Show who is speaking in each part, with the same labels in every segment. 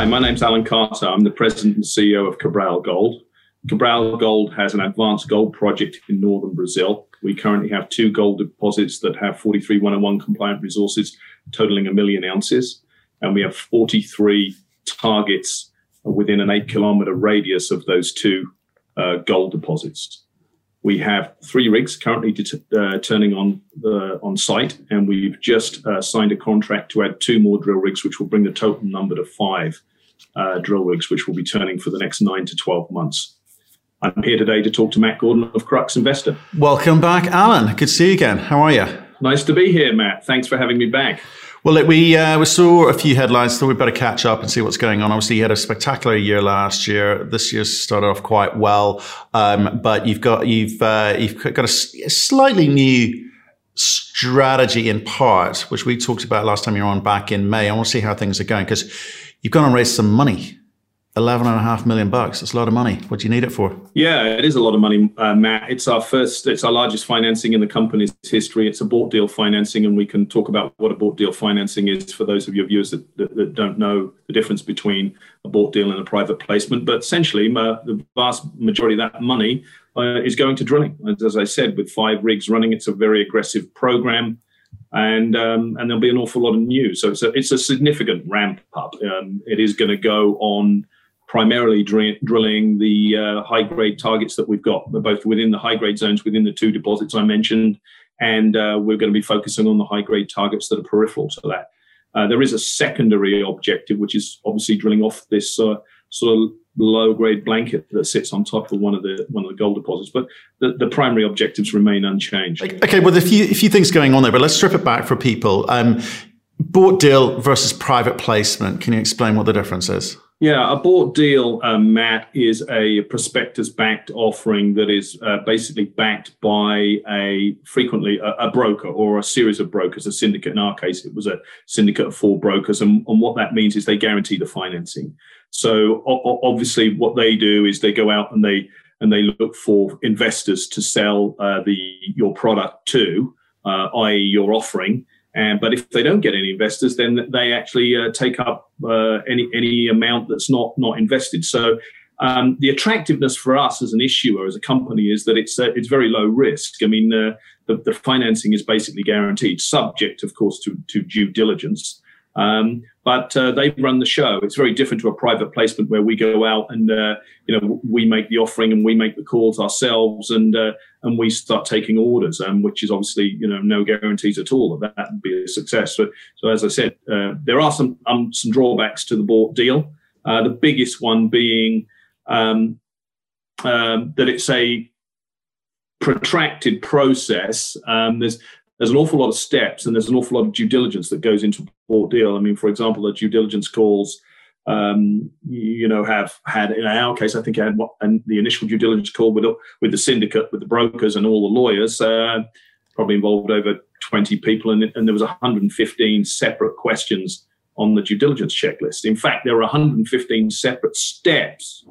Speaker 1: Hi, my name's Alan Carter. I'm the president and CEO of Cabral Gold. Cabral Gold has an advanced gold project in northern Brazil. We currently have two gold deposits that have 43101 compliant resources totaling a million ounces. And we have 43 targets within an eight kilometer radius of those two uh, gold deposits. We have three rigs currently uh, turning on uh, on site, and we've just uh, signed a contract to add two more drill rigs, which will bring the total number to five uh, drill rigs, which will be turning for the next nine to twelve months. I'm here today to talk to Matt Gordon of Crux Investor.
Speaker 2: Welcome back, Alan. Good to see you again. How are you?
Speaker 1: Nice to be here, Matt. Thanks for having me back.
Speaker 2: Well, look, we uh, we saw a few headlines, so we'd better catch up and see what's going on. Obviously, you had a spectacular year last year. This year started off quite well, um, but you've got you've uh, you've got a, a, slightly new strategy in part, which we talked about last time you were on back in May. I want to see how things are going because you've gone and raised some money Eleven and a half million bucks. That's a lot of money. What do you need it for?
Speaker 1: Yeah, it is a lot of money, uh, Matt. It's our first, it's our largest financing in the company's history. It's a bought deal financing, and we can talk about what a bought deal financing is for those of your viewers that, that, that don't know the difference between a bought deal and a private placement. But essentially, uh, the vast majority of that money uh, is going to drilling. As I said, with five rigs running, it's a very aggressive program and um, and there'll be an awful lot of news. So it's a, it's a significant ramp up. Um, it is going to go on primarily dr- drilling the uh, high grade targets that we've got, both within the high grade zones within the two deposits I mentioned, and uh, we're going to be focusing on the high grade targets that are peripheral to that. Uh, there is a secondary objective, which is obviously drilling off this uh, sort of low grade blanket that sits on top of one of the one of the gold deposits. But the, the primary objectives remain unchanged.
Speaker 2: Okay, well, a few a few things going on there, but let's strip it back for people. Um, bought deal versus private placement. Can you explain what the difference is?
Speaker 1: Yeah, a bought deal, um, Matt, is a prospectus backed offering that is uh, basically backed by a frequently a, a, broker or a series of brokers, a syndicate. In our case, it was a syndicate of four brokers. And, and what that means is they guarantee the financing. So o- obviously, what they do is they go out and they and they look for investors to sell uh, the your product to, uh, i.e., your offering and, but if they don't get any investors, then they actually uh, take up uh, any any amount that's not not invested. So um, the attractiveness for us as an issuer, as a company, is that it's uh, it's very low risk. I mean, uh, the, the financing is basically guaranteed, subject, of course, to to due diligence. Um, but uh, they run the show. It's very different to a private placement where we go out and uh, you know we make the offering and we make the calls ourselves and uh, and we start taking orders, um, which is obviously you know no guarantees at all that that would be a success. So, so as I said, uh, there are some um, some drawbacks to the bought deal. Uh, the biggest one being um, um that it's a protracted process. Um, there's there's an awful lot of steps and there's an awful lot of due diligence that goes into a deal. I mean, for example, the due diligence calls, um, you know, have had in our case, I think I had what, and the initial due diligence call with with the syndicate, with the brokers and all the lawyers, uh, probably involved over 20 people, and, and there was 115 separate questions on the due diligence checklist. In fact, there are 115 separate steps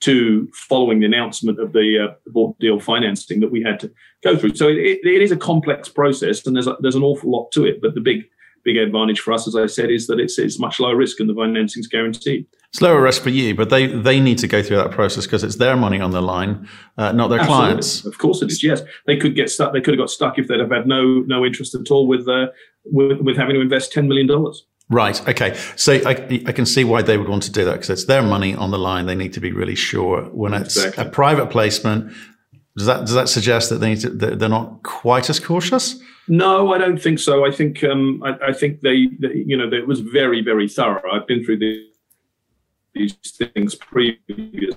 Speaker 1: to following the announcement of the, uh, bought deal financing that we had to go through. So it, it is a complex process, and there's a, there's an awful lot to it. But the big big advantage for us, as I said, is that it's it's much lower risk and the financing is guaranteed.
Speaker 2: It's lower risk for you, but they they need to go through that process because it's their money on the line, uh, not their Absolutely. clients.
Speaker 1: Of course, it is. Yes, they could get stuck. They could have got stuck if they'd have had no no interest at all with uh, with, with having to invest ten million dollars.
Speaker 2: Right. Okay. So I, I can see why they would want to do that because it's their money on the line. They need to be really sure. When it's exactly. a private placement, does that does that suggest that they to, they're not quite as cautious?
Speaker 1: No, I don't think so. I think um, I, I, think they, they, you know, it was very very thorough. I've been through the, these things previously,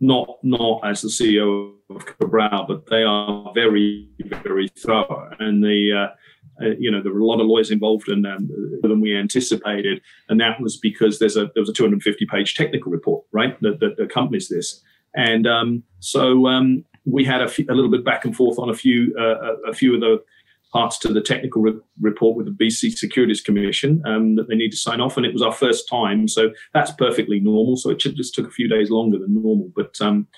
Speaker 1: not not as the CEO of Cabral, but they are very very thorough, and the uh, uh, you know, there were a lot of lawyers involved and um, than we anticipated, and that was because there's a there was a 250 page technical report, right, that, that accompanies this, and um, so um, we had a, f- a little bit back and forth on a few uh, a few of the parts to the technical re- report with the BC Securities Commission um, that they need to sign off, and it was our first time, so that's perfectly normal. So it just took a few days longer than normal, but um,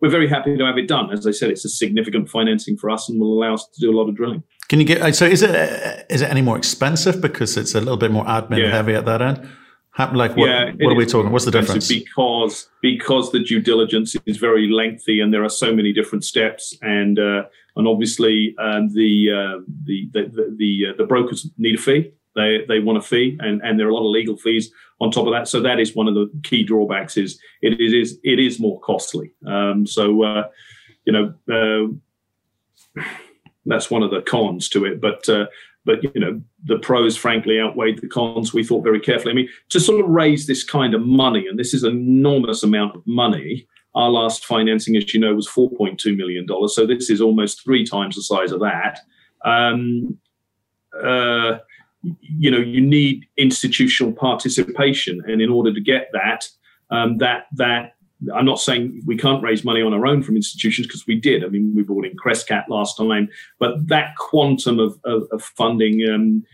Speaker 1: we're very happy to have it done. As I said, it's a significant financing for us and will allow us to do a lot of drilling.
Speaker 2: Can you get so is it is it any more expensive because it's a little bit more admin yeah. heavy at that end? How, like what, yeah, what are we talking? What's the difference?
Speaker 1: Because because the due diligence is very lengthy and there are so many different steps, and uh, and obviously um, the, uh, the, the the the, uh, the brokers need a fee. They they want a fee, and, and there are a lot of legal fees on top of that. So that is one of the key drawbacks. Is it, it is it is more costly. Um, so uh, you know uh, that's one of the cons to it. But uh, but you know the pros frankly outweighed the cons. We thought very carefully. I mean, to sort of raise this kind of money, and this is an enormous amount of money. Our last financing, as you know, was four point two million dollars. So this is almost three times the size of that. Um, uh, you know, you need institutional participation, and in order to get that, um, that that I'm not saying we can't raise money on our own from institutions because we did. I mean, we brought in Crescat last time, but that quantum of, of, of funding um,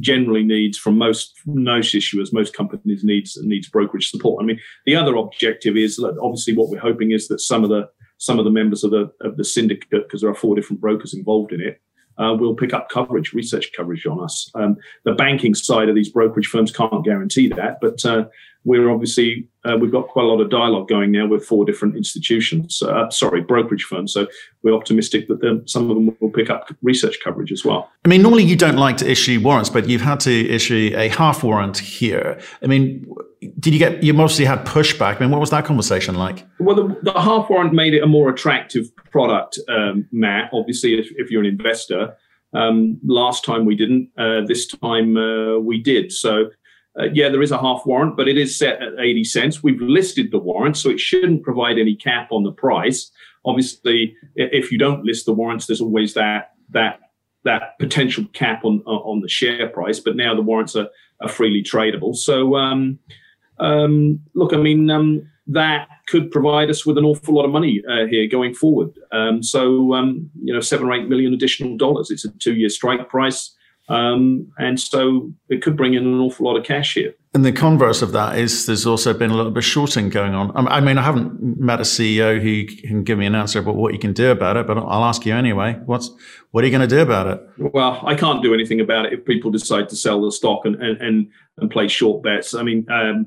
Speaker 1: generally needs from most most issuers, most companies needs needs brokerage support. I mean, the other objective is that obviously what we're hoping is that some of the some of the members of the of the syndicate, because there are four different brokers involved in it, uh, will pick up coverage, research coverage on us. Um, the banking side of these brokerage firms can't guarantee that, but uh, we're obviously uh, we've got quite a lot of dialogue going now with four different institutions. Uh, sorry, brokerage firms. So we're optimistic that some of them will pick up research coverage as well.
Speaker 2: I mean, normally you don't like to issue warrants, but you've had to issue a half warrant here. I mean, did you get? You mostly had pushback. I mean, what was that conversation like?
Speaker 1: Well, the, the half warrant made it a more attractive product, um, Matt. Obviously, if, if, you're an investor. Um, last time we didn't. Uh, this time uh, we did. So uh, yeah, there is a half warrant, but it is set at 80 cents. We've listed the warrant, so it shouldn't provide any cap on the price. Obviously, if you don't list the warrants, there's always that that that potential cap on on the share price. But now the warrants are, are freely tradable. So um, um, look, I mean um, that could provide us with an awful lot of money uh, here going forward. Um, so um, you know, seven or eight million additional dollars. It's a two year strike price. Um, and so it could bring in an awful lot of cash here.
Speaker 2: And the converse of that is there's also been a little bit of shorting going on. I mean, I haven't met a CEO who can give me an answer about what you can do about it, but I'll ask you anyway. What's what are you going to do about it?
Speaker 1: Well, I can't do anything about it if people decide to sell the stock and and and, and play short bets. I mean, um,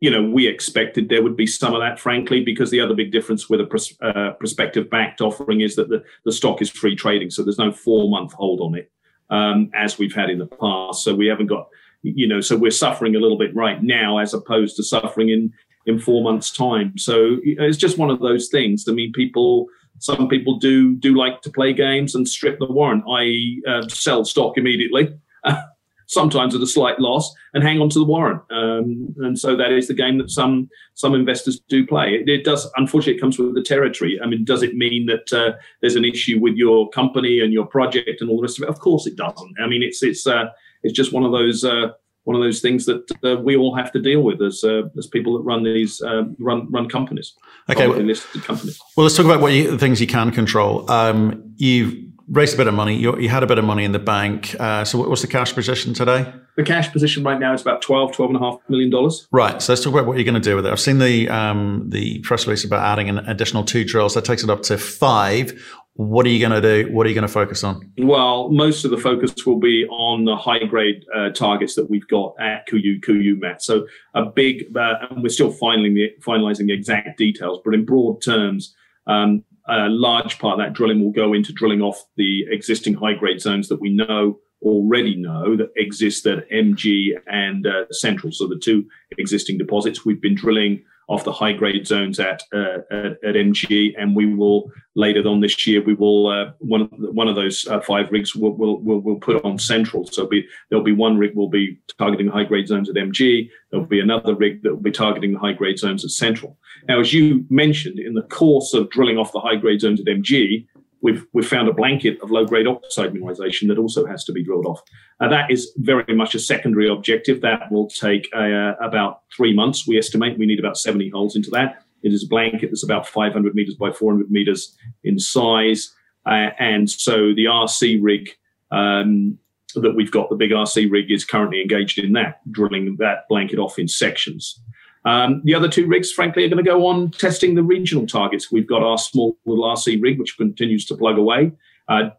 Speaker 1: you know, we expected there would be some of that, frankly, because the other big difference with a pros- uh, prospective backed offering is that the, the stock is free trading, so there's no four month hold on it um, as we've had in the past. So we haven't got, you know, so we're suffering a little bit right now as opposed to suffering in in four months' time. So it's just one of those things. I mean, people, some people do do like to play games and strip the warrant, i.e., uh, sell stock immediately. sometimes at a slight loss, and hang on to the warrant. Um, and so that is the game that some some investors do play. It, it, does, unfortunately, it comes with the territory. I mean, does it mean that uh, there's an issue with your company and your project and all the rest of it? Of course, it doesn't. I mean, it's it's uh, it's just one of those. Uh, one of those things that uh, we all have to deal with as uh, as people that run these uh, run run companies,
Speaker 2: okay, listed companies. Well, let's talk about what you, the things you can control. Um, you've raised a bit of money. You, you had a bit of money in the bank. Uh, so what's the cash position today?
Speaker 1: The cash position right now is about 12, 12 and a half million dollars.
Speaker 2: Right. So let's talk about what you're going to do with it. I've seen the, um, the press release about adding an additional two drills. That takes it up to five. What are you going to do? What are you going to focus on?
Speaker 1: Well, most of the focus will be on the high grade uh, targets that we've got at Cuiú, Cuiú Met. So a big, uh, and we're still finalizing the, finalizing the exact details, but in broad terms, um, a large part of that drilling will go into drilling off the existing high grade zones that we know already know that exist at MG and uh, Central. So the two existing deposits we've been drilling off the high grade zones at, uh, at, at MG, and we will later on this year we will uh, one one of those uh, five rigs will will will we'll put on Central. So be, there'll be one rig will be targeting high grade zones at MG. There'll be another rig that will be targeting the high grade zones at Central. Now, as you mentioned, in the course of drilling off the high grade zones at MG, we've we've found a blanket of low grade oxide mineralization that also has to be drilled off. Uh, that is very much a secondary objective. That will take uh, about three months. We estimate we need about 70 holes into that. It is a blanket that's about 500 meters by 400 meters in size, uh, and so the RC rig. Um, that we've got, the big RC rig is currently engaged in that, drilling that blanket off in sections. Um, the other two rigs, frankly, are going to go on testing the regional targets. We've got our small little RC rig, which continues to plug away. Uh,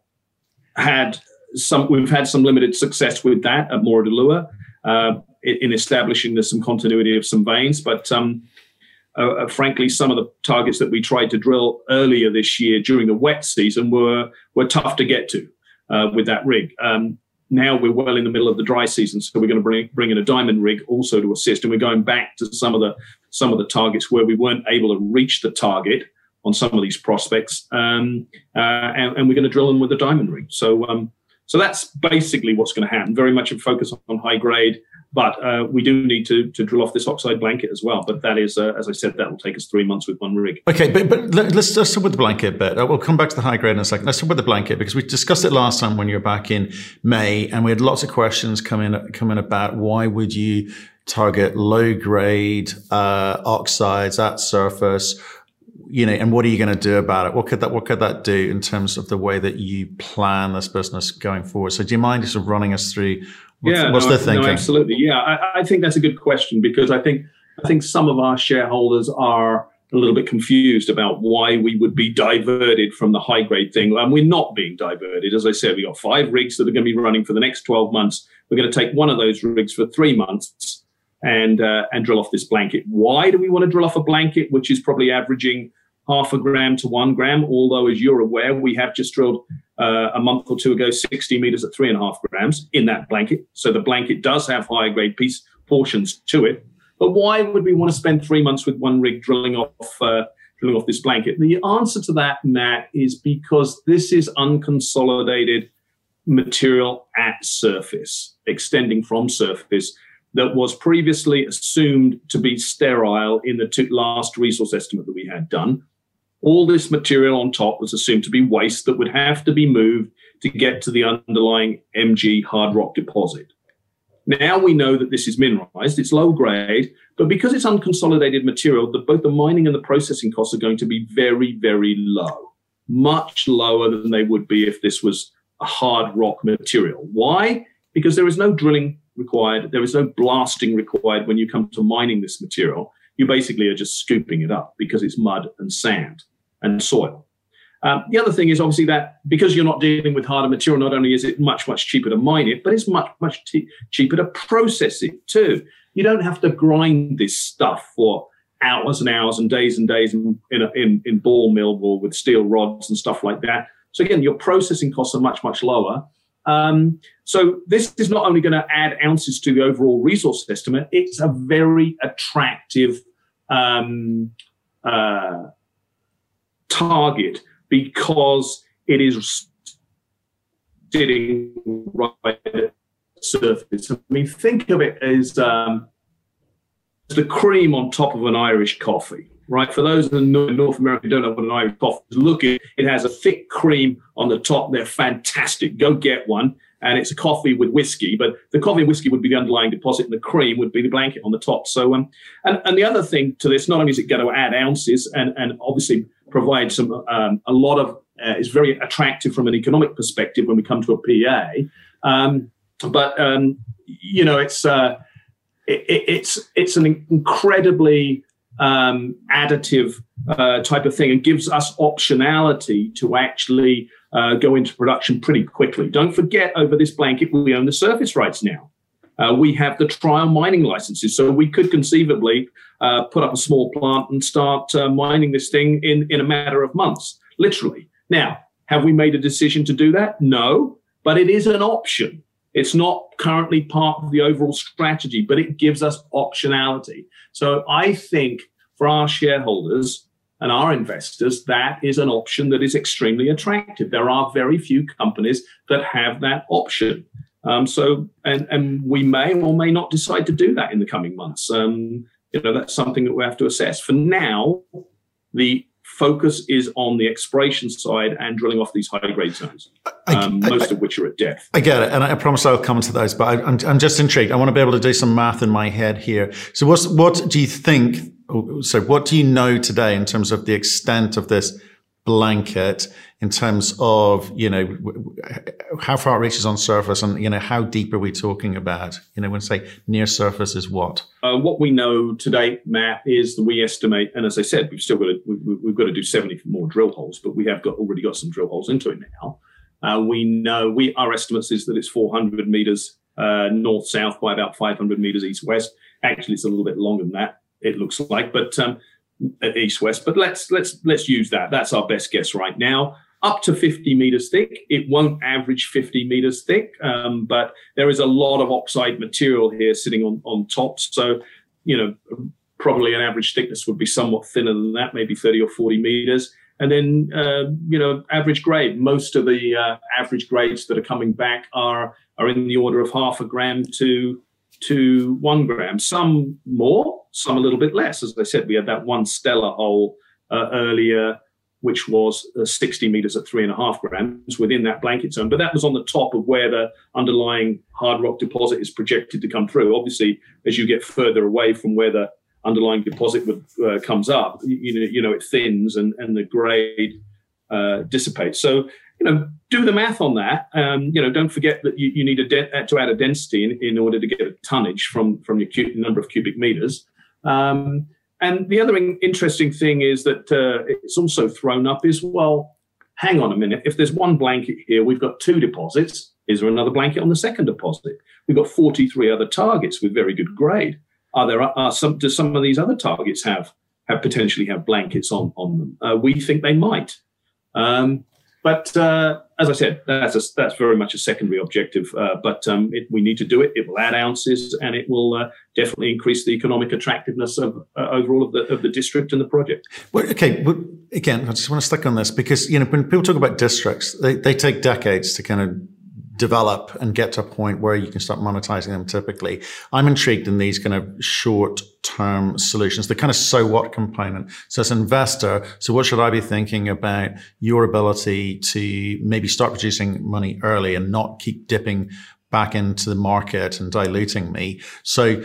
Speaker 1: had some, we've had some limited success with that at Morro da Lua. Uh, in establishing there's some continuity of some veins, but um, uh, uh, frankly, some of the targets that we tried to drill earlier this year during the wet season were were tough to get to uh, with that rig. Um, now we're well in the middle of the dry season, so we're going to bring bring in a diamond rig also to assist, and we're going back to some of the some of the targets where we weren't able to reach the target on some of these prospects, um, uh, and, and, we're going to drill them with a diamond rig. So um, so that's basically what's going to happen. Very much a focus on high grade but uh, we do need to, to drill off this oxide blanket as well. But that is, uh, as I said, that will take us three months with one rig.
Speaker 2: Okay, but, but let's, let's start with the blanket bit. Uh, we'll come back to the high grade in a second. Let's start with the blanket because we discussed it last time when you were back in May, and we had lots of questions coming coming about why would you target low grade uh, oxides at surface you know, and what are you going to do about it? What could that what could that do in terms of the way that you plan this business going forward? So, do you mind just running us through What's,
Speaker 1: yeah,
Speaker 2: what's
Speaker 1: no,
Speaker 2: the thinking?
Speaker 1: No, absolutely. Yeah, I, I, think that's a good question because I think I think some of our shareholders are a little bit confused about why we would be diverted from the high grade thing. And we're not being diverted. As I said, we got five rigs that are going to be running for the next 12 months. We're going to take one of those rigs for three months and uh, and drill off this blanket. Why do we want to drill off a blanket, which is probably averaging half a gram to one gram? Although, as you're aware, we have just drilled uh, a month or two ago 60 meters at three and a half grams in that blanket. So the blanket does have higher grade piece portions to it. But why would we want to spend three months with one rig drilling off uh, drilling off this blanket? The answer to that, Matt, is because this is unconsolidated material at surface, extending from surface that was previously assumed to be sterile in the last resource estimate that we had done all this material on top was assumed to be waste that would have to be moved to get to the underlying MG hard rock deposit. Now we know that this is mineralized, it's low grade, but because it's unconsolidated material, the, both the mining and the processing costs are going to be very, very low, much lower than they would be if this was a hard rock material. Why? Because there is no drilling required, there is no blasting required when you come to mining this material. You basically are just scooping it up because it's mud and sand and soil. Um, the other thing is obviously that because you're not dealing with harder material, not only is it much, much cheaper to mine it, but it's much, much t- cheaper to process it too. You don't have to grind this stuff for hours and hours and days and days in, in, a, in, in ball mill or with steel rods and stuff like that. So again, your processing costs are much, much lower. Um, so this is not only going to add ounces to the overall resource estimate, it's a very attractive um, uh, target because it is sitting right at the surface. I mean, think of it as um, the cream on top of an Irish coffee, right? For those in North America who don't know what an Irish coffee is, look it has a thick cream on the top. They're fantastic. Go get one. And it's a coffee with whiskey, but the coffee and whiskey would be the underlying deposit, and the cream would be the blanket on the top. So, um, and, and the other thing to this, not only is it going to add ounces, and, and obviously provides some um, a lot of uh, is very attractive from an economic perspective when we come to a PA. Um, but um, you know, it's uh, it, it's it's an incredibly um, additive uh, type of thing and gives us optionality to actually uh, go into production pretty quickly. Don't forget, over this blanket, we own the surface rights now. Uh, we have the trial mining licenses, so we could conceivably uh, put up a small plant and start uh, mining this thing in, in a matter of months, literally. Now, have we made a decision to do that? No, but it is an option. It's not currently part of the overall strategy, but it gives us optionality. So I think for our shareholders and our investors, that is an option that is extremely attractive. There are very few companies that have that option. Um, so, and, and we may or may not decide to do that in the coming months. Um, you know, that's something that we have to assess. For now, the focus is on the exploration side and drilling off these high grade zones, um, I, I, most of which are at depth.
Speaker 2: I get it, and I promise I'll come to those. But I, am I'm, I'm just intrigued. I want to be able to do some math in my head here. So, what's what do you think? So, what do you know today in terms of the extent of this blanket in terms of you know how far it reaches on surface and you know how deep are we talking about you know when say near surface is what
Speaker 1: uh, what we know today matt is that we estimate and as i said we've still got to we, have got to do 70 more drill holes but we have got already got some drill holes into it now uh, we know we our estimates is that it's 400 meters uh, north south by about 500 meters east west. Actually, it's a little bit longer than that. It looks like, but um, east west. But let's let's let's use that. That's our best guess right now. Up to 50 meters thick. It won't average 50 meters thick, um, but there is a lot of oxide material here sitting on on top. So, you know, probably an average thickness would be somewhat thinner than that, maybe 30 or 40 meters. And then, uh, you know, average grade. Most of the uh, average grades that are coming back are are in the order of half a gram to to one gram. Some more, some a little bit less. As I said, we had that one stellar hole uh, earlier, which was uh, 60 meters at three and a half grams within that blanket zone. But that was on the top of where the underlying hard rock deposit is projected to come through. Obviously, as you get further away from where the underlying deposit would, uh, comes up, you know, you know, it thins and, and the grade uh, dissipates. So you know, do the math on that. Um, you know, don't forget that you, you need de- to add a density in, in order to get a tonnage from from your cu- number of cubic meters. Um, and the other in- interesting thing is that uh, it's also thrown up is well, hang on a minute. If there's one blanket here, we've got two deposits. Is there another blanket on the second deposit? We've got 43 other targets with very good grade. Are there are some? Do some of these other targets have have potentially have blankets on on them? Uh, we think they might. Um, but uh, as I said, that's a, that's very much a secondary objective. Uh, but um, it, we need to do it. It will add ounces, and it will uh, definitely increase the economic attractiveness of uh, overall of the of the district and the project.
Speaker 2: Well, okay, but again, I just want to stick on this because you know when people talk about districts, they, they take decades to kind of develop and get to a point where you can start monetizing them typically. I'm intrigued in these kind of short term solutions, the kind of so what component. So as an investor, so what should I be thinking about your ability to maybe start producing money early and not keep dipping back into the market and diluting me? So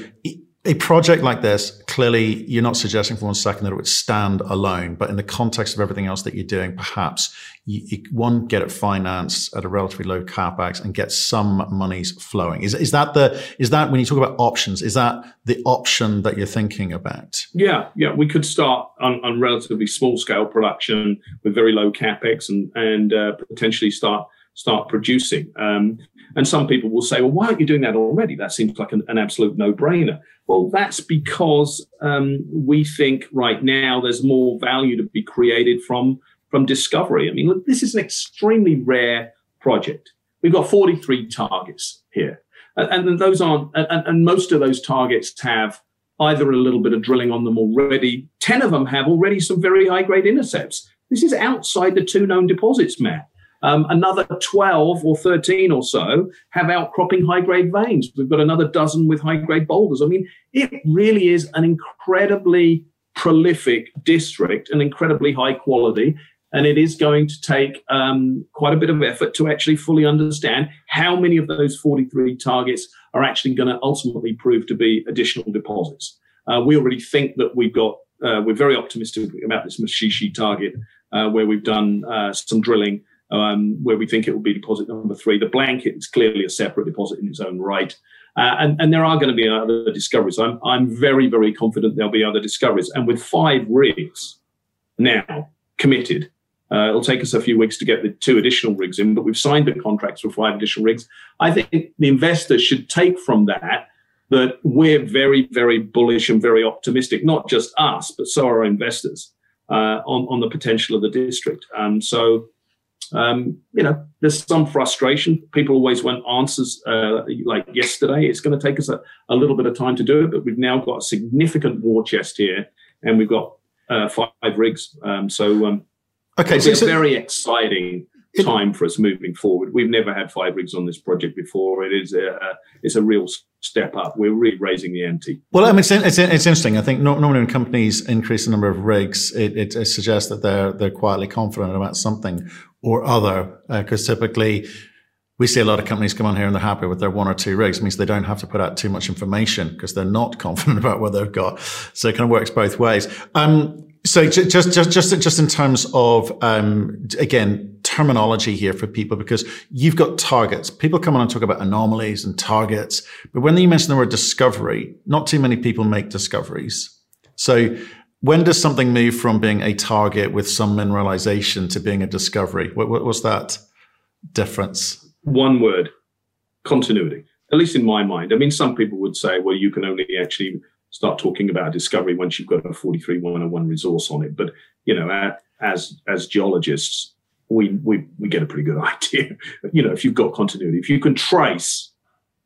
Speaker 2: a project like this, clearly you're not suggesting for one second that it would stand alone, but in the context of everything else that you're doing, perhaps you, you one get it financed at a relatively low capex and get some monies flowing. Is is that the is that when you talk about options, is that the option that you're thinking about?
Speaker 1: Yeah, yeah, we could start on, on relatively small scale production with very low capex and and uh, potentially start start producing. Um, and some people will say, well, why aren't you doing that already? That seems like an, an absolute no brainer. Well, that's because um, we think right now there's more value to be created from, from discovery. I mean, look, this is an extremely rare project. We've got 43 targets here. And, and those aren't, and, and most of those targets have either a little bit of drilling on them already. 10 of them have already some very high grade intercepts. This is outside the two known deposits, Matt. Um, another 12 or 13 or so have outcropping high grade veins. We've got another dozen with high grade boulders. I mean, it really is an incredibly prolific district and incredibly high quality. And it is going to take um, quite a bit of effort to actually fully understand how many of those 43 targets are actually going to ultimately prove to be additional deposits. Uh, we already think that we've got, uh, we're very optimistic about this Machichie target, uh, where we've done uh, some drilling um, where we think it will be deposit number three. The blanket is clearly a separate deposit in its own right. Uh, and, and, there are going to be other discoveries. I'm, I'm very, very confident there'll be other discoveries. And with five rigs now committed, uh, it'll take us a few weeks to get the two additional rigs in, but we've signed the contracts for five additional rigs. I think the investors should take from that that we're very, very bullish and very optimistic, not just us, but so are our investors uh, on, on the potential of the district. Um, so um, you know, there's some frustration. People always want answers uh, like yesterday. It's going to take us a, a, little bit of time to do it, but we've now got a significant war chest here, and we've got uh, five rigs. Um, so, um, okay, so it's a very exciting time for us moving forward. We've never had five rigs on this project before. It is a, a it's a real step up. We're really raising the ante.
Speaker 2: Well, I mean, it's, it's, it's interesting. I think normally when companies increase the number of rigs, it, it, it suggests that they're they're quietly confident about something or other, because uh, typically we see a lot of companies come on here and they're happy with their one or two rigs. It means they don't have to put out too much information because they're not confident about what they've got. So it kind of works both ways. Um, so just just just just in terms of um, again terminology here for people because you've got targets. People come on and talk about anomalies and targets, but when you mention the word discovery, not too many people make discoveries. So when does something move from being a target with some mineralization to being a discovery? What, what was that difference?
Speaker 1: One word: continuity. at least in my mind. I mean, some people would say, well, you can only actually start talking about discovery once you've got a 43101 resource on it. But, you know, as, as geologists, we, we, we get a pretty good idea. you know, if you've got continuity, if you can trace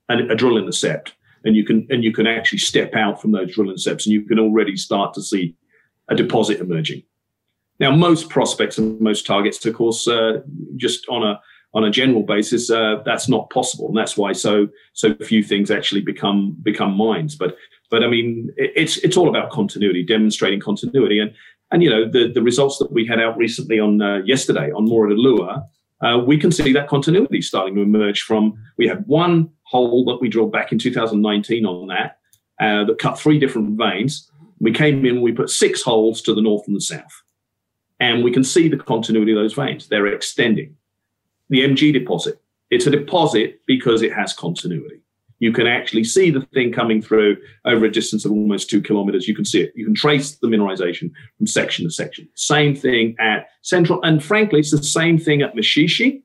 Speaker 1: a, a drill intercept and you can, and you can actually step out from those drill intercepts and you can already start to see a deposit emerging. Now, most prospects and most targets, of course, uh, just on a on a general basis, uh, that's not possible, and that's why so so few things actually become become mines. But but I mean, it's it's all about continuity, demonstrating continuity, and and you know the the results that we had out recently on uh, yesterday on Mururoa, uh, we can see that continuity starting to emerge from. We had one hole that we drilled back in 2019 on that uh, that cut three different veins. We came in, we put six holes to the north and the south, and we can see the continuity of those veins. They're extending the MG deposit. It's a deposit because it has continuity. You can actually see the thing coming through over a distance of almost two kilometers. You can see it. You can trace the mineralization from section to section. Same thing at Central. And frankly, it's the same thing at Machichie,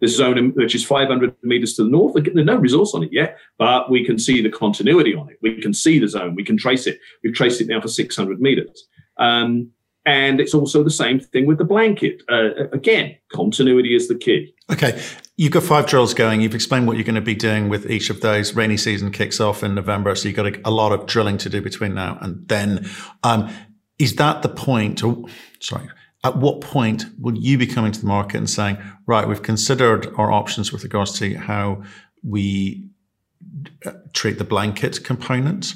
Speaker 1: this zone which is 500 meters to the north. There's no resource on it yet, but we can see the continuity on it. We can see the zone. We can trace it. We've traced it now for 600 meters. Um, and it's also the same thing with the blanket. Uh, again, continuity is the key.
Speaker 2: Okay. You've got five drills going. You've explained what you're going to be doing with each of those. Rainy season kicks off in November. So you've got a, a lot of drilling to do between now and then. Um, is that the point? Or, sorry. At what point will you be coming to the market and saying, right, we've considered our options with regards to how we uh, treat the blanket component?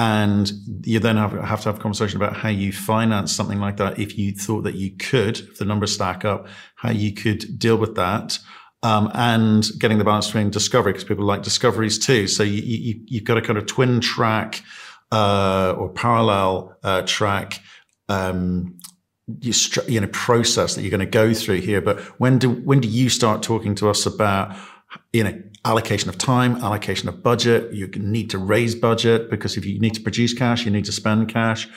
Speaker 2: And you then have, have to have a conversation about how you finance something like that. If you thought that you could, if the numbers stack up, how you could deal with that. Um, and getting the balance between discovery because people like discoveries too. So you, you, you've got a kind of twin track, uh, or parallel, uh, track, um, you, you know, process that you're going to go through here. But when do, when do you start talking to us about, you know, allocation of time, allocation of budget. You need to raise budget because if you need to produce cash, you need to spend cash.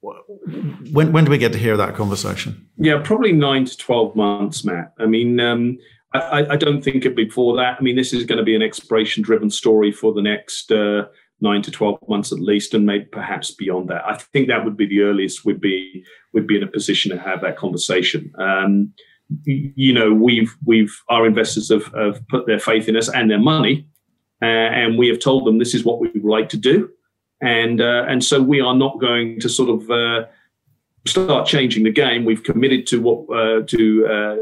Speaker 2: When, when do we get to hear that conversation?
Speaker 1: Yeah, probably nine to 12 months, Matt. I mean, um, I, I, don't think it'd be before that. I mean, this is going to be an exploration driven story for the next uh, nine to 12 months at least, and maybe perhaps beyond that. I think that would be the earliest we'd be, we'd be in a position to have that conversation. Um, you know, we've we've our investors have, have put their faith in us and their money, uh, and we have told them this is what we would like to do, and uh, and so we are not going to sort of uh, start changing the game. We've committed to what uh, to uh,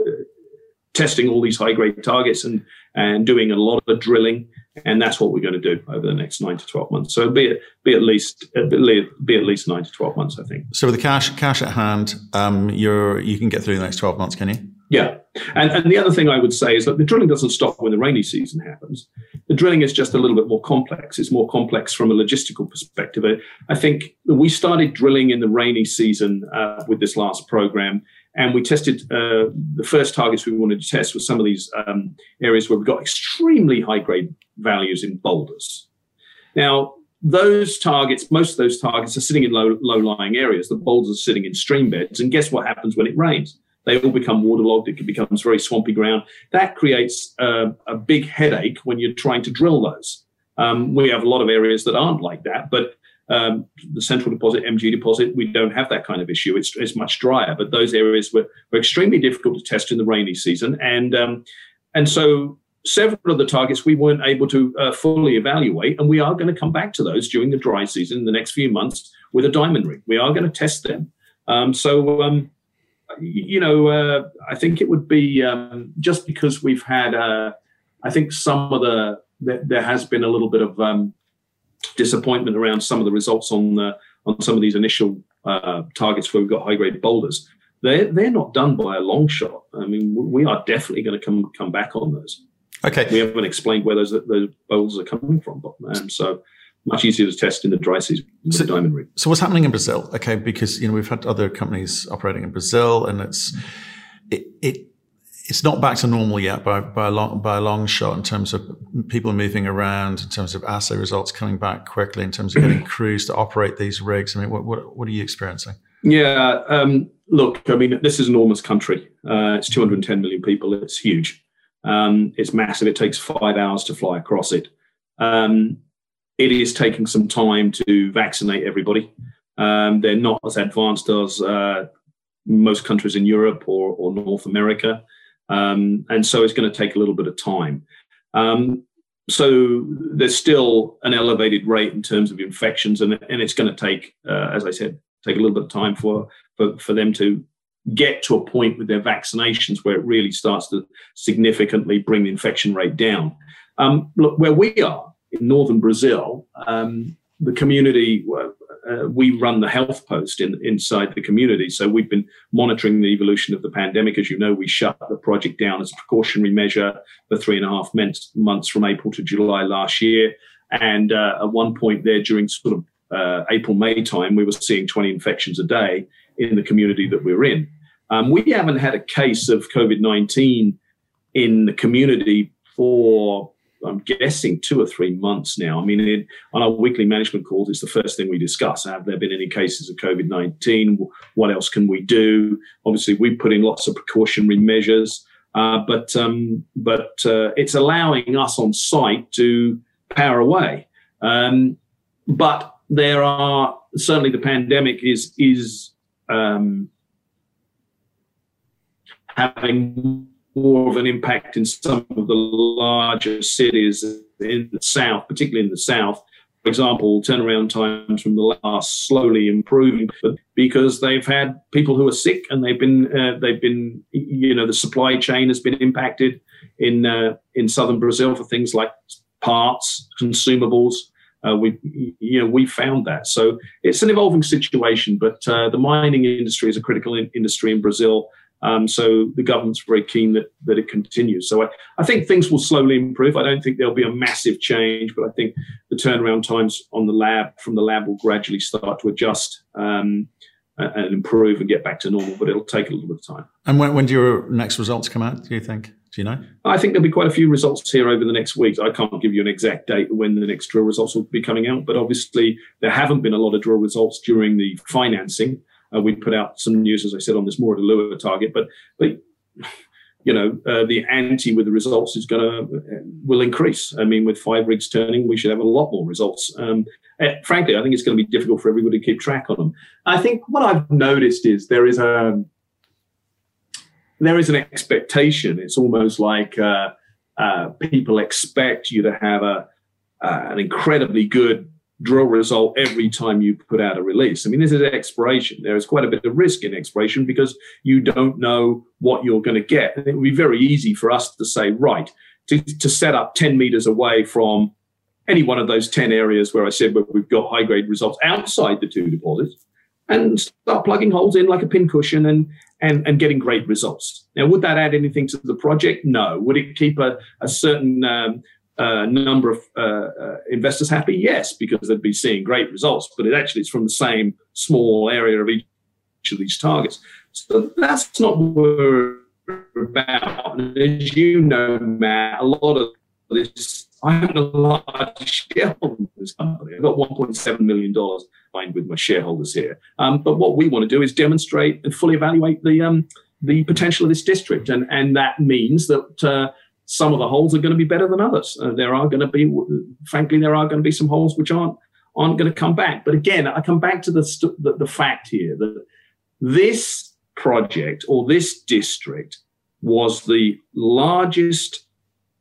Speaker 1: testing all these high grade targets and and doing a lot of drilling, and that's what we're going to do over the next nine to twelve months. So be be at least be at least nine to twelve months, I think.
Speaker 2: So with the cash cash at hand, um, you're you can get through the next twelve months, can you?
Speaker 1: Yeah. And, and the other thing I would say is that the drilling doesn't stop when the rainy season happens. The drilling is just a little bit more complex. It's more complex from a logistical perspective. I think we started drilling in the rainy season uh, with this last program, and we tested uh, the first targets we wanted to test were some of these um, areas where we've got extremely high grade values in boulders. Now, those targets, most of those targets are sitting in low, low lying areas. The boulders are sitting in stream beds. And guess what happens when it rains? They all become waterlogged. It becomes very swampy ground. That creates uh, a big headache when you're trying to drill those. Um, we have a lot of areas that aren't like that, but um, the central deposit, MG deposit, we don't have that kind of issue. It's, it's much drier, but those areas were, were extremely difficult to test in the rainy season. And, um, and so several of the targets we weren't able to uh, fully evaluate, and we are going to come back to those during the dry season in the next few months with a diamond rig. We are going to test them. Um, so um, you know, uh, I think it would be um, just because we've had, uh, I think some of the, the, there has been a little bit of um, disappointment around some of the results on the, on some of these initial uh, targets where we've got high grade boulders. They're they're not done by a long shot. I mean, we are definitely going to come come back on those.
Speaker 2: Okay,
Speaker 1: we haven't explained where those those boulders are coming from, but um, so much easier to test in the dry season so, diamond rig.
Speaker 2: So what's happening in Brazil? Okay, because you know we've had other companies operating in Brazil, and it's it, it it's not back to normal yet by, by a long by a long shot in terms of people moving around, in terms of assay results coming back quickly, in terms of getting crews to operate these rigs. I mean, what what, what are you experiencing?
Speaker 1: Yeah, um, look, I mean, this is an enormous country. Uh, it's 210 million people. It's huge. Um, it's massive. It takes five hours to fly across it. Um, it is taking some time to vaccinate everybody. Um, they're not as advanced as uh, most countries in Europe or, or North America. Um, and so it's going to take a little bit of time. Um, so there's still an elevated rate in terms of infections, and, and it's going to take, uh, as I said, take a little bit of time for, for, for them to get to a point with their vaccinations where it really starts to significantly bring the infection rate down. Um, look, where we are in northern Brazil, um, the community, uh, we run the health post in, inside the community. So we've been monitoring the evolution of the pandemic. As you know, we shut the project down as a precautionary measure for three and a half months, months from April to July last year. And uh, at one point there, during sort of uh, April, May time, we were seeing 20 infections a day in the community that we're in. Um, we haven't had a case of COVID 19 in the community for, I'm guessing, two or three months now. I mean, on our weekly management calls, it's the first thing we discuss. Have there been any cases of COVID 19? What else can we do? Obviously, we put in lots of precautionary measures. Uh, but um, but uh, it's allowing us on site to power away. Um, but there are certainly the pandemic is is um, having more of an impact in some of the larger cities in the south, particularly in the south. For example, turnaround times from the last slowly improving, but because they've had people who are sick and they've been uh, they've been you know the supply chain has been impacted in uh, in southern Brazil for things like parts, consumables, uh, we, you know, we found that. So it's an evolving situation, but uh, the mining industry is a critical in- industry in Brazil. Um, so the government's very keen that, that it continues. So I, I think things will slowly improve. I don't think there'll be a massive change, but I think the turnaround times on the lab from the lab will gradually start to adjust um, and improve and get back to normal. But it'll take a little bit of time.
Speaker 2: And when, when do your next results come out? Do you think? Do you know?
Speaker 1: I think there'll be quite a few results here over the next weeks. I can't give you an exact date when the next drill results will be coming out, but obviously there haven't been a lot of drill results during the financing. Uh, we put out some news, as I said, on this Morro da Lua target, but but you know uh, the ante with the results is going to will increase. I mean, with five rigs turning, we should have a lot more results. Um, eh, frankly, I think it's going to be difficult for everybody to keep track on them.
Speaker 3: I think what I've noticed is there is a there is an expectation. It's almost like uh, uh, people expect you to have a uh, an incredibly good drill result every time you put out a release. I mean, this is exploration. There is quite a bit of risk in exploration because you don't know what you're going to get. And it would be very easy for us to say, right, to, to set up 10 meters away from any one of those 10 areas where I said where we've got high grade results outside the two deposits and start plugging holes in like a pincushion and, and, and getting great results. Now, would that add anything to the project? No. Would it keep a, a certain um, uh, number of uh, uh, investors happy? Yes, because they'd be seeing great results, but it actually is from the same small area of each of these targets. So that's not what we're about. And as you know, Matt, a lot of this, I'm a large shareholder in this company. I've got $1.7 million aligned with my shareholders here. Um, but what we want to do is demonstrate and fully evaluate the um, the potential of this district, and and that means that. Uh, some of the holes are going to be better than others. Uh, there are going to be, frankly, there are going to be some holes which aren't aren't going to come back. But again, I come back to the, st- the, the fact here that this project or this district was the largest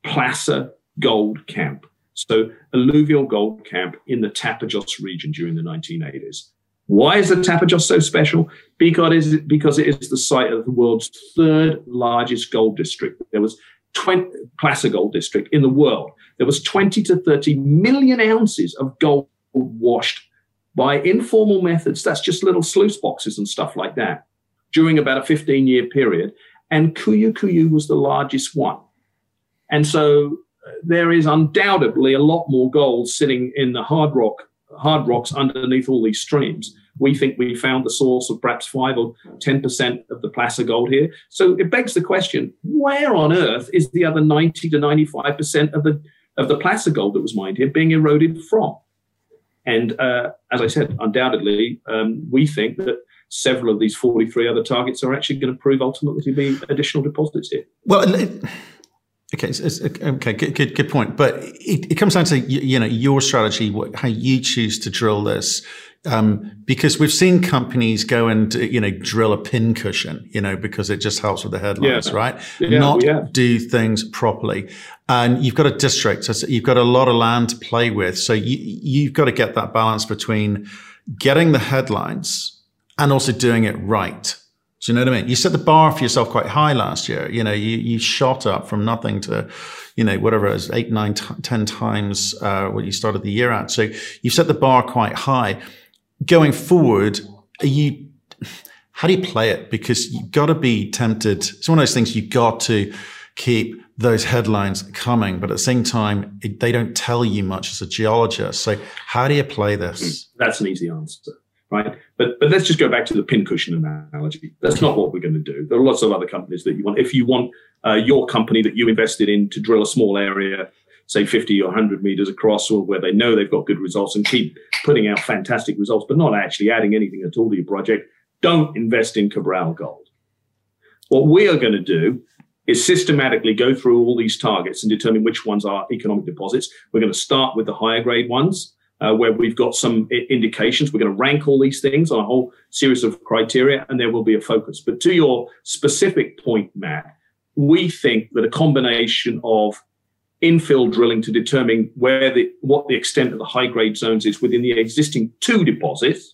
Speaker 3: placer gold camp so alluvial gold camp in the Tapajos region during the 1980s. Why is the Tapajos so special? Because it is, because it is the site of the world's third largest gold district. There was 20 placer gold district in the world. There was 20 to 30 million ounces of gold washed by informal methods. That's just little sluice boxes and stuff like that during about a 15 year period. And Cuiú Cuiú was the largest one. And so uh, there is undoubtedly a lot more gold sitting in the hard rock hard rocks underneath all these streams. We think we found the source of perhaps five or ten percent of the placer gold here. So it begs the question: Where on earth is the other ninety to ninety-five percent of the of the placer gold that was mined here being eroded from? And uh, as I said, undoubtedly, um, we think that several of these 43 other targets are actually going to prove ultimately to be additional deposits here.
Speaker 2: Well, Okay, okay, good, good, good point. But it, it comes down to you know your strategy, what, how you choose to drill this, um, because we've seen companies go and you know drill a pin cushion, you know, because it just helps with the headlines, yeah. right? Yeah, Not do things properly, and you've got a district, so you've got a lot of land to play with, so you you've got to get that balance between getting the headlines and also doing it right. Do you know what I mean? You set the bar for yourself quite high last year. You know, you, you shot up from nothing to, you know, whatever it was, eight, nine, t- ten times uh, what you started the year at. So you've set the bar quite high. Going forward, are you, how do you play it? Because you've got to be tempted. It's one of those things you've got to keep those headlines coming, but at the same time, it, they don't tell you much as a geologist. So how do you play this?
Speaker 1: That's an easy answer right? But but let's just go back to the pincushion analogy. That's not what we're going to do. There are lots of other companies that you want. If you want uh, your company that you invested in to drill a small area, say 50 or 100 meters across, or where they know they've got good results and keep putting out fantastic results, but not actually adding anything at all to your project, don't invest in Cabral Gold. What we are going to do is systematically go through all these targets and determine which ones are economic deposits. We're going to start with the higher grade ones uh, where we've got some indications. We're going to rank all these things on a whole series of criteria, and there will be a focus. But to your specific point, Matt, we think that a combination of infill drilling to determine where the what the extent of the high grade zones is within the existing two deposits,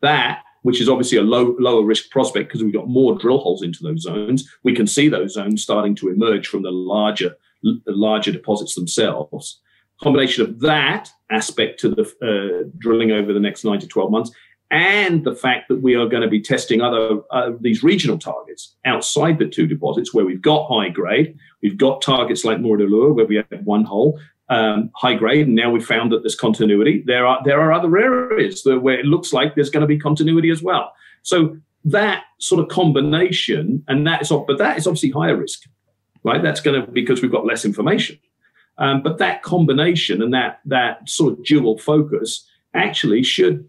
Speaker 1: that which is obviously a low lower risk prospect because we've got more drill holes into those zones. We can see those zones starting to emerge from the larger the larger deposits themselves combination of that aspect to the uh, drilling over the next nine to 12 months and the fact that we are going to be testing other uh, these regional targets outside the two deposits where we've got high grade. We've got targets like Mora where we have one hole um, high grade and now we've found that there's continuity. There are there are other areas where it looks like there's going to be continuity as well. So that sort of combination and that is but that is obviously higher risk right? That's going to because we've got less information. Um, but that combination and that that sort of dual focus actually should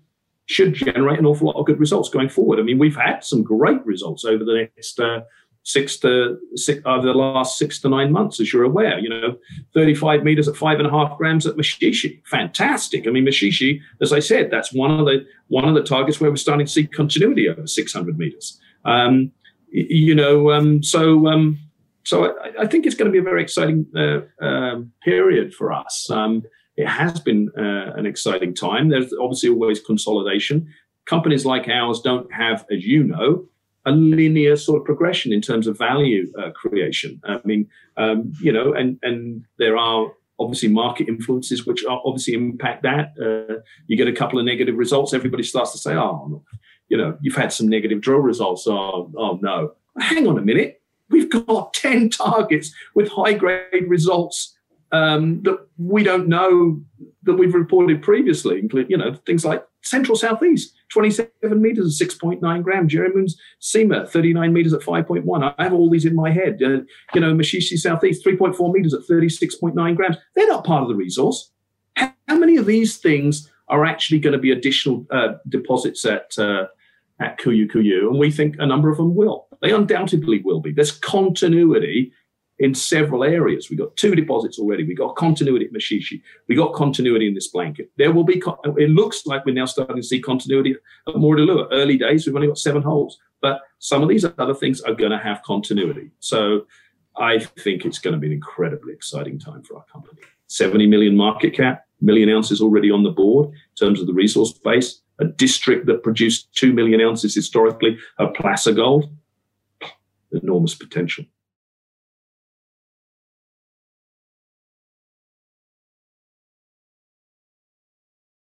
Speaker 1: should generate an awful lot of good results going forward. I mean, we've had some great results over the next uh, six to six over the last six to nine months, as you're aware. You know, 35 meters at five and a half grams at Machichie, fantastic. I mean, Machichie, as I said, that's one of the one of the targets where we're starting to see continuity over 600 meters. Um, you know, um, so um, so I, I, think it's going to be a very exciting uh, uh, period for us. Um, it has been uh, an exciting time. There's obviously always consolidation. Companies like ours don't have, as you know, a linear sort of progression in terms of value uh, creation. I mean, um, you know, and and there are obviously market influences which obviously impact that. Uh, you get a couple of negative results, everybody starts to say, "Oh, you know, you've had some negative drill results." Oh, oh no. Hang on a minute we've got 10 targets with high grade results um, that we don't know that we've reported previously, including, you know, things like Central Southeast, 27 meters at 6.9 grams, Jerimum Cima, 39 meters at 5.1. I have all these in my head. Uh, you know, Machichie Southeast, 3.4 meters at 36.9 grams. They're not part of the resource. How, many of these things are actually going to be additional uh, deposits at, uh, at Cuiú Cuiú? And we think a number of them will. They undoubtedly will be. There's continuity in several areas. We've got two deposits already. We've got continuity at Machichie. We've got continuity in this blanket. There will be, it looks like we're now starting to see continuity at Mora Early days, we've only got seven holes, but some of these other things are going to have continuity. So I think it's going to be an incredibly exciting time for our company. 70 million market cap, million ounces already on the board in terms of the resource base, a district that produced 2 million ounces historically of placer gold enormous potential.